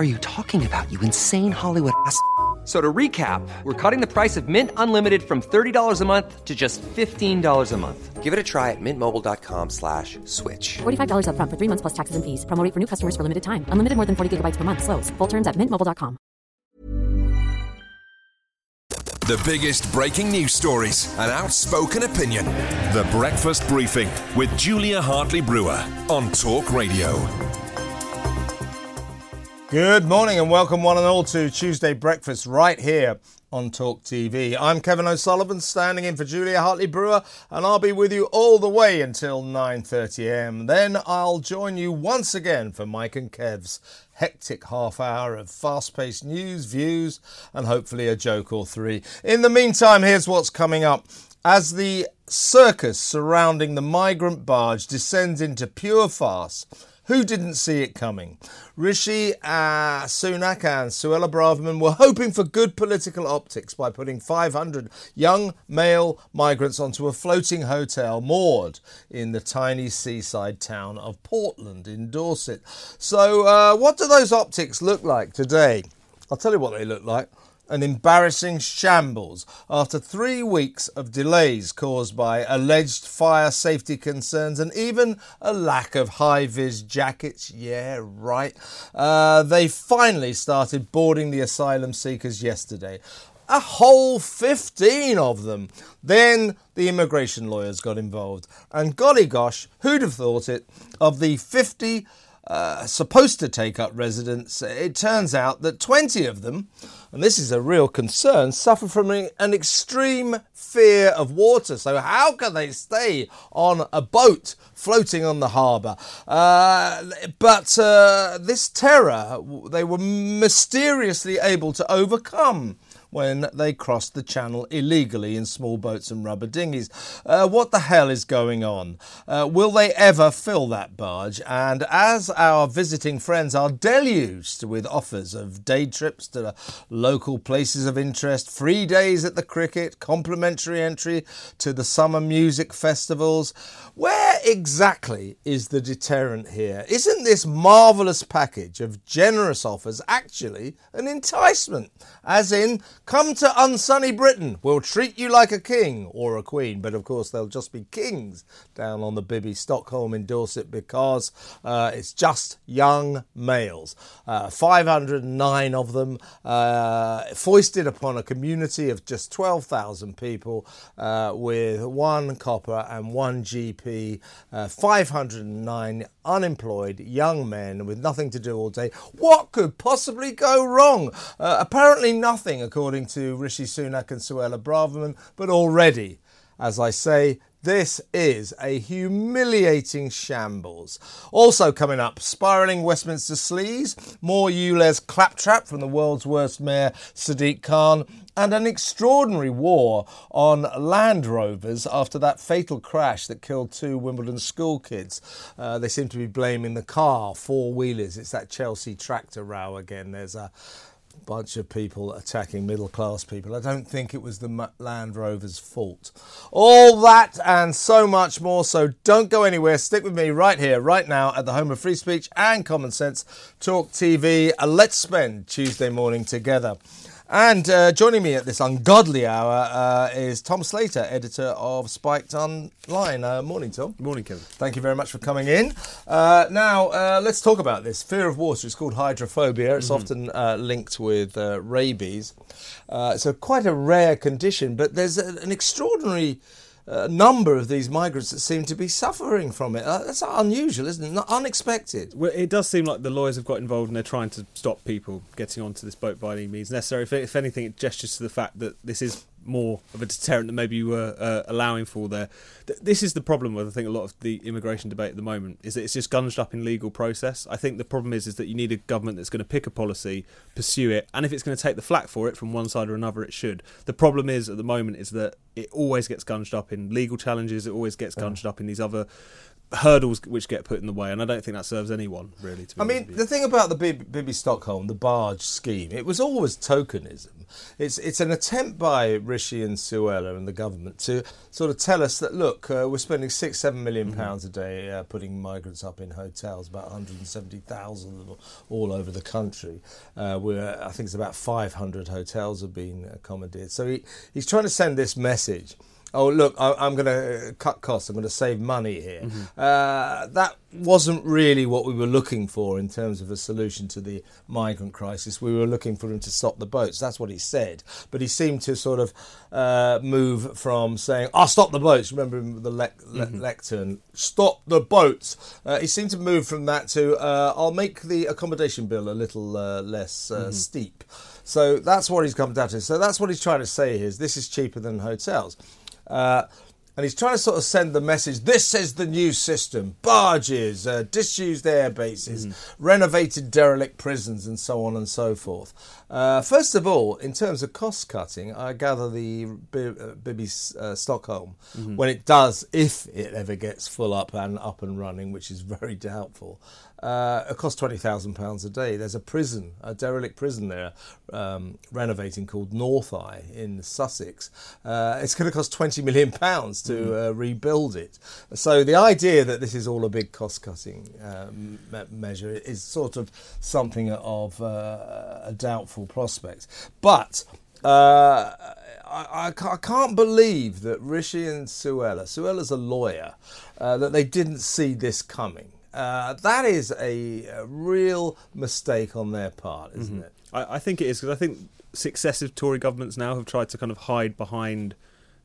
are you talking about, you insane Hollywood ass? So to recap, we're cutting the price of Mint Unlimited from $30 a month to just $15 a month. Give it a try at mintmobile.com slash switch. $45 upfront for three months plus taxes and fees. Promo rate for new customers for limited time. Unlimited more than 40 gigabytes per month. Slows. Full terms at mintmobile.com. The biggest breaking news stories and outspoken opinion. The Breakfast Briefing with Julia Hartley Brewer on Talk Radio. Good morning and welcome one and all to Tuesday Breakfast right here on Talk TV. I'm Kevin O'Sullivan standing in for Julia Hartley Brewer and I'll be with you all the way until 9.30am. Then I'll join you once again for Mike and Kev's hectic half hour of fast-paced news, views and hopefully a joke or three. In the meantime, here's what's coming up. As the circus surrounding the migrant barge descends into pure farce, who didn't see it coming? Rishi uh, Sunak and Suella Braverman were hoping for good political optics by putting 500 young male migrants onto a floating hotel moored in the tiny seaside town of Portland in Dorset. So, uh, what do those optics look like today? I'll tell you what they look like an embarrassing shambles after three weeks of delays caused by alleged fire safety concerns and even a lack of high vis jackets. Yeah, right. Uh, they finally started boarding the asylum seekers yesterday. A whole 15 of them. Then the immigration lawyers got involved. And golly gosh, who'd have thought it? Of the 50 uh, supposed to take up residence, it turns out that 20 of them, and this is a real concern, suffer from an extreme fear of water. So, how can they stay on a boat floating on the harbour? Uh, but uh, this terror they were mysteriously able to overcome when they crossed the channel illegally in small boats and rubber dinghies. Uh, what the hell is going on? Uh, will they ever fill that barge? And as our visiting friends are deluged with offers of day trips to local places of interest, free days at the cricket, complimentary entry to the summer music festivals, where exactly is the deterrent here? Isn't this marvellous package of generous offers actually an enticement? As in, come to unsunny Britain, we'll treat you like a king or a queen, but of course they'll just be kings down on the Bibby Stockholm in Dorset because uh, it's just young males. Uh, 509 of them, uh, foisted upon a community of just 12,000 people uh, with one copper and one GP, uh, 509 unemployed young men with nothing to do all day. What could possibly go wrong? Uh, apparently, nothing, according to Rishi Sunak and Suella Braverman, but already, as I say, this is a humiliating shambles. Also coming up, spiralling Westminster sleaze, more ULEZ claptrap from the world's worst mayor Sadiq Khan, and an extraordinary war on Land Rovers after that fatal crash that killed two Wimbledon school kids. Uh, they seem to be blaming the car, four wheelers. It's that Chelsea tractor row again. There's a bunch of people attacking middle class people. I don't think it was the Land Rover's fault. All that and so much more. So don't go anywhere. Stick with me right here, right now, at the home of free speech and common sense, Talk TV. Uh, let's spend Tuesday morning together. And uh, joining me at this ungodly hour uh, is Tom Slater, editor of Spiked Online. Uh, morning, Tom. Morning, Kevin. Thank you very much for coming in. Uh, now, uh, let's talk about this. Fear of water is called hydrophobia. It's mm-hmm. often uh, linked with rabies. it's a quite a rare condition, but there's a, an extraordinary a number of these migrants that seem to be suffering from it. Uh, that's unusual, isn't it? Not unexpected. Well, it does seem like the lawyers have got involved and they're trying to stop people getting onto this boat by any means necessary. If, if anything, it gestures to the fact that this is more of a deterrent than maybe you were uh, allowing for there. This is the problem with I think a lot of the immigration debate at the moment is that it's just gunged up in legal process. I think the problem is is that you need a government that's going to pick a policy, pursue it, and if it's going to take the flak for it from one side or another, it should. The problem is at the moment is that it always gets gunged up in legal challenges. It always gets gunged up in these other hurdles which get put in the way, and I don't think that serves anyone really. I mean, the thing about the Bibby Stockholm, the barge scheme, it was always tokenism. It's it's an attempt by Rishi and Suella and the government to sort of tell us that look, uh, we're spending six, seven million mm-hmm. pounds mm-hmm. a day uh, putting migrants up in hotels, about 170,000 all over the country. Uh, we're I think it's about 500 hotels have been accommodated. So he, he's trying to send this message oh look I, am going to cut costs. I'm going to save money here. Mm-hmm. uh, that wasn't really what we were looking for in terms of a solution to the migrant crisis. We were looking for him to stop the boats. That's what he said. But he seemed to sort of uh, move from saying i'll oh, stop the boats. Remember the le- mm-hmm. lectern. Stop the boats. Uh, he seemed to move from that to uh, i'll make the accommodation bill a little uh, less uh, mm-hmm. steep. So that's what he's come down to. So that's what he's trying to say here is this is cheaper than hotels uh, and he's trying to sort of send the message this is the new system barges, uh, disused air bases, mm. renovated derelict prisons, and so on and so forth. Uh, first of all, in terms of cost cutting, I gather the Bibby uh, uh, Stockholm, mm-hmm. when it does, if it ever gets full up and up and running, which is very doubtful, uh, it costs twenty thousand pounds a day. There's a prison, a derelict prison there, um, renovating called Northeye in Sussex. Uh, it's going to cost twenty million pounds to mm. uh, rebuild it. So the idea that this is all a big cost-cutting um, measure is sort of something of uh, a doubtful prospect. But uh, I, I, can't believe that Rishi and Suella, Suella's a lawyer, uh, that they didn't see this coming. Uh, that is a, a, real mistake on their part, isn't mm-hmm. it? I, I, think it is because I think successive Tory governments now have tried to kind of hide behind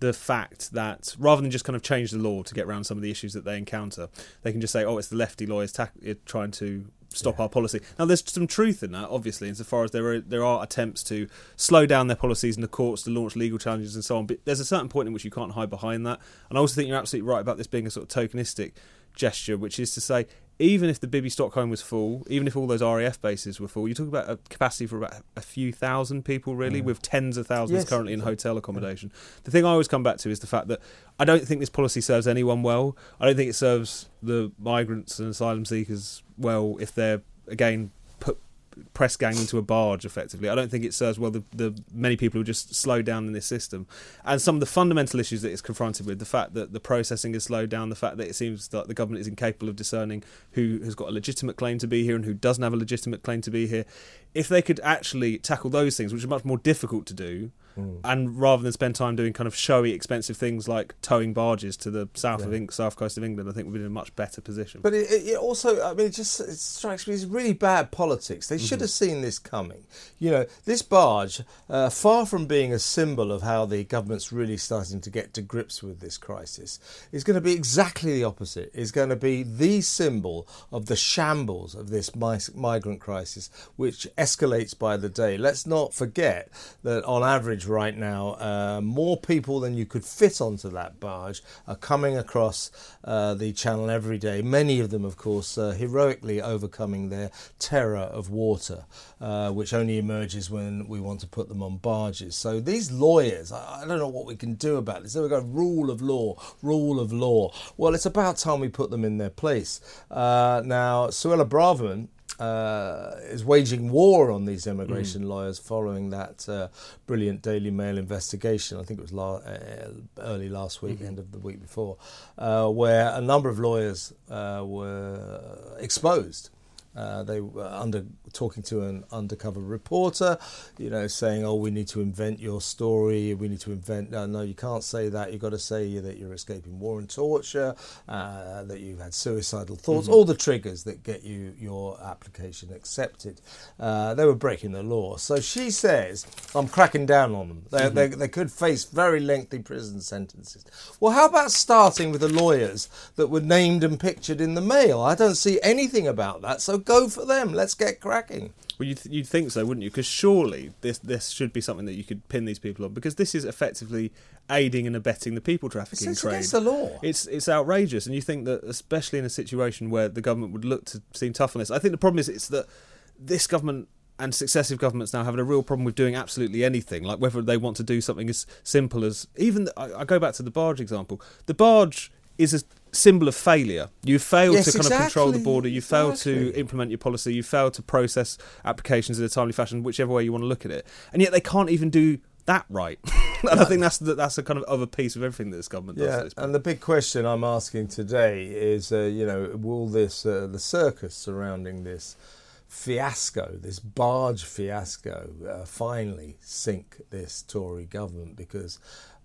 the fact that rather than just kind of change the law to get around some of the issues that they encounter, they can just say, "Oh, it's the lefty lawyers ta- eh, trying to stop yeah. our policy." Now, there's some truth in that, obviously, insofar as there are there are attempts to slow down their policies in the courts to launch legal challenges and so on. But there's a certain point in which you can't hide behind that. And I also think you're absolutely right about this being a sort of tokenistic gesture, which is to say, even if the Bibby Stockholm was full, even if all those RAF bases were full, you're talking about a capacity for about a few thousand people, really, with tens of thousands Yes, currently in hotel accommodation. The thing I always come back to is the fact that I don't think this policy serves anyone well. I don't think it serves the migrants and asylum seekers well if they're, again, press gang into a barge effectively. I don't think it serves well the, the many people who just slow down in this system. And some of the fundamental issues that it's confronted with, the fact that the processing is slowed down, the fact that it seems that the government is incapable of discerning who has got a legitimate claim to be here and who doesn't have a legitimate claim to be here. If they could actually tackle those things, which are much more difficult to do, and rather than spend time doing kind of showy, expensive things like towing barges to the south of Eng- south coast of England, I think we'd be in a much better position. But it, it also, I mean, it just it strikes me as really bad politics. They should have seen this coming. You know, this barge, uh, far from being a symbol of how the government's really starting to get to grips with this crisis, is going to be exactly the opposite. Is going to be the symbol of the shambles of this mi- migrant crisis, which escalates by the day. Let's not forget that on average, right now, uh, more people than you could fit onto that barge are coming across uh, the channel every day. Many of them, of course, uh, heroically overcoming their terror of water, uh, which only emerges when we want to put them on barges. So these lawyers, I, I don't know what we can do about this. They've got rule of law, rule of law. Well, it's about time we put them in their place. Uh, now, Suella Braverman uh, is waging war on these immigration lawyers following that uh, brilliant Daily Mail investigation. I think it was la- uh, early last week, end of the week before, uh, where a number of lawyers uh, were exposed. Uh, they were under talking to an undercover reporter, you know, saying, "Oh, we need to invent your story. We need to invent." No, no, you can't say that. You've got to say that you're escaping war and torture, uh, that you've had suicidal thoughts, all the triggers that get you your application accepted. Uh, they were breaking the law. So she says, "I'm cracking down on them. They, they, they could face very lengthy prison sentences." Well, how about starting with the lawyers that were named and pictured in the mail? I don't see anything about that. So go for them. Let's get cracking. Well, you'd, you'd think so, wouldn't you? Because surely this this should be something that you could pin these people on, because this is effectively aiding and abetting the people trafficking It's trade. against the law. It's it's outrageous, and you think that, especially in a situation where the government would look to seem tough on this. I think the problem is it's that this government and successive governments now having a real problem with doing absolutely anything, like whether they want to do something as simple as even. The, I, I go back to the barge example. The barge is a symbol of failure. You failed Yes, to kind of control the border. You failed to implement your policy. You failed to process applications in a timely fashion, whichever way you want to look at it. And yet they can't even do that right. and I think that's the, that's a kind of other piece of everything that this government does. Yeah, and the big question I'm asking today is, uh, you know, will this uh, the circus surrounding this fiasco, this barge fiasco, uh, finally sink this Tory government? Because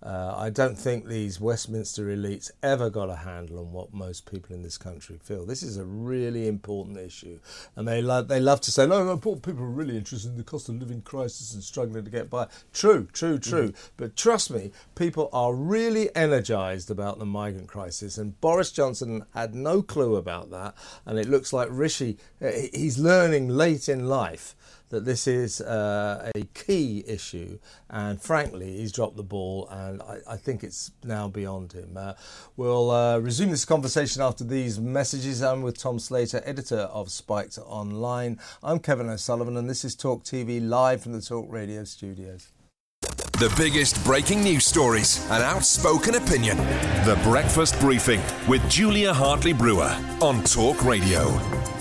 uh, I don't think these Westminster elites ever got a handle on what most people in this country feel. This is a really important issue, and they love they love to say, no, no, poor people are really interested in the cost of living crisis and struggling to get by. True, true, true. But trust me, people are really energised about the migrant crisis, and Boris Johnson had no clue about that. And it looks like Rishi, uh, he's learning late in life that this is uh, a key issue, and frankly, he's dropped the ball, and I, I think it's now beyond him. Uh, we'll uh, resume this conversation after these messages. I'm with Tom Slater, editor of Spiked Online. I'm Kevin O'Sullivan, and this is Talk TV live from the Talk Radio studios. The biggest breaking news stories an outspoken opinion. The Breakfast Briefing with Julia Hartley Brewer on Talk Radio.